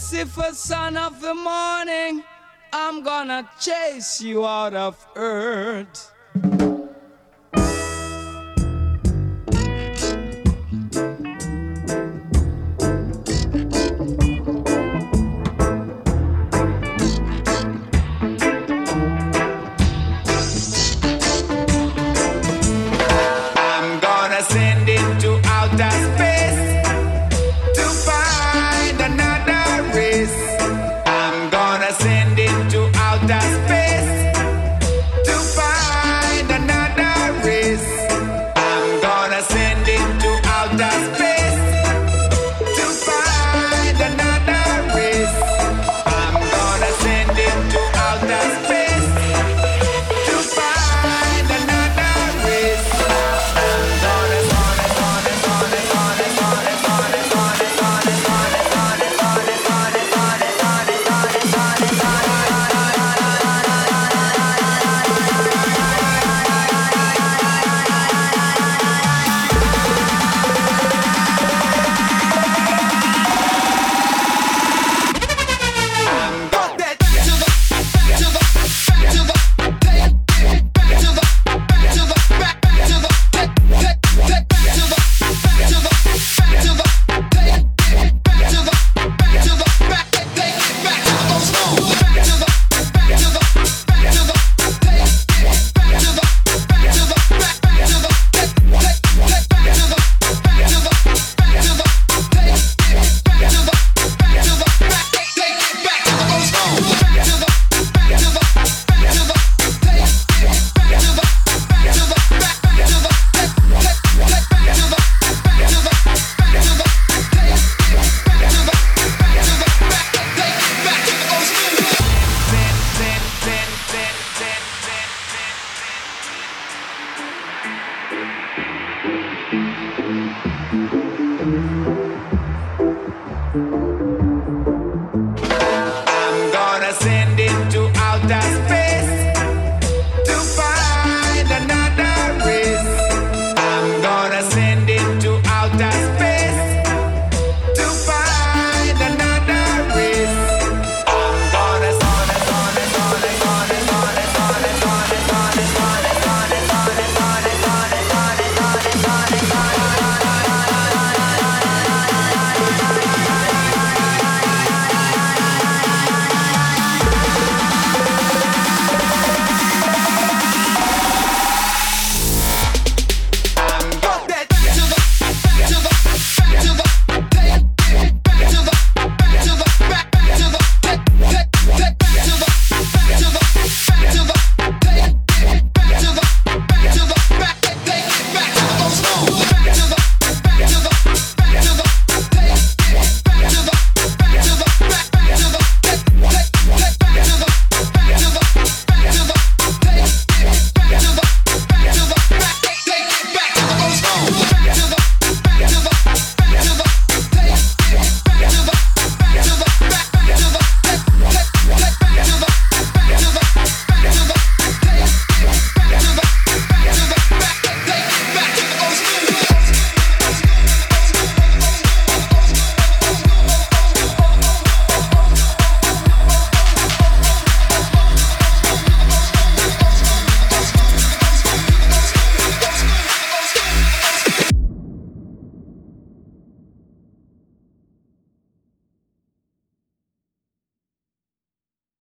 Lucifer, son of the morning, I'm gonna chase you out of earth. cuentas Thank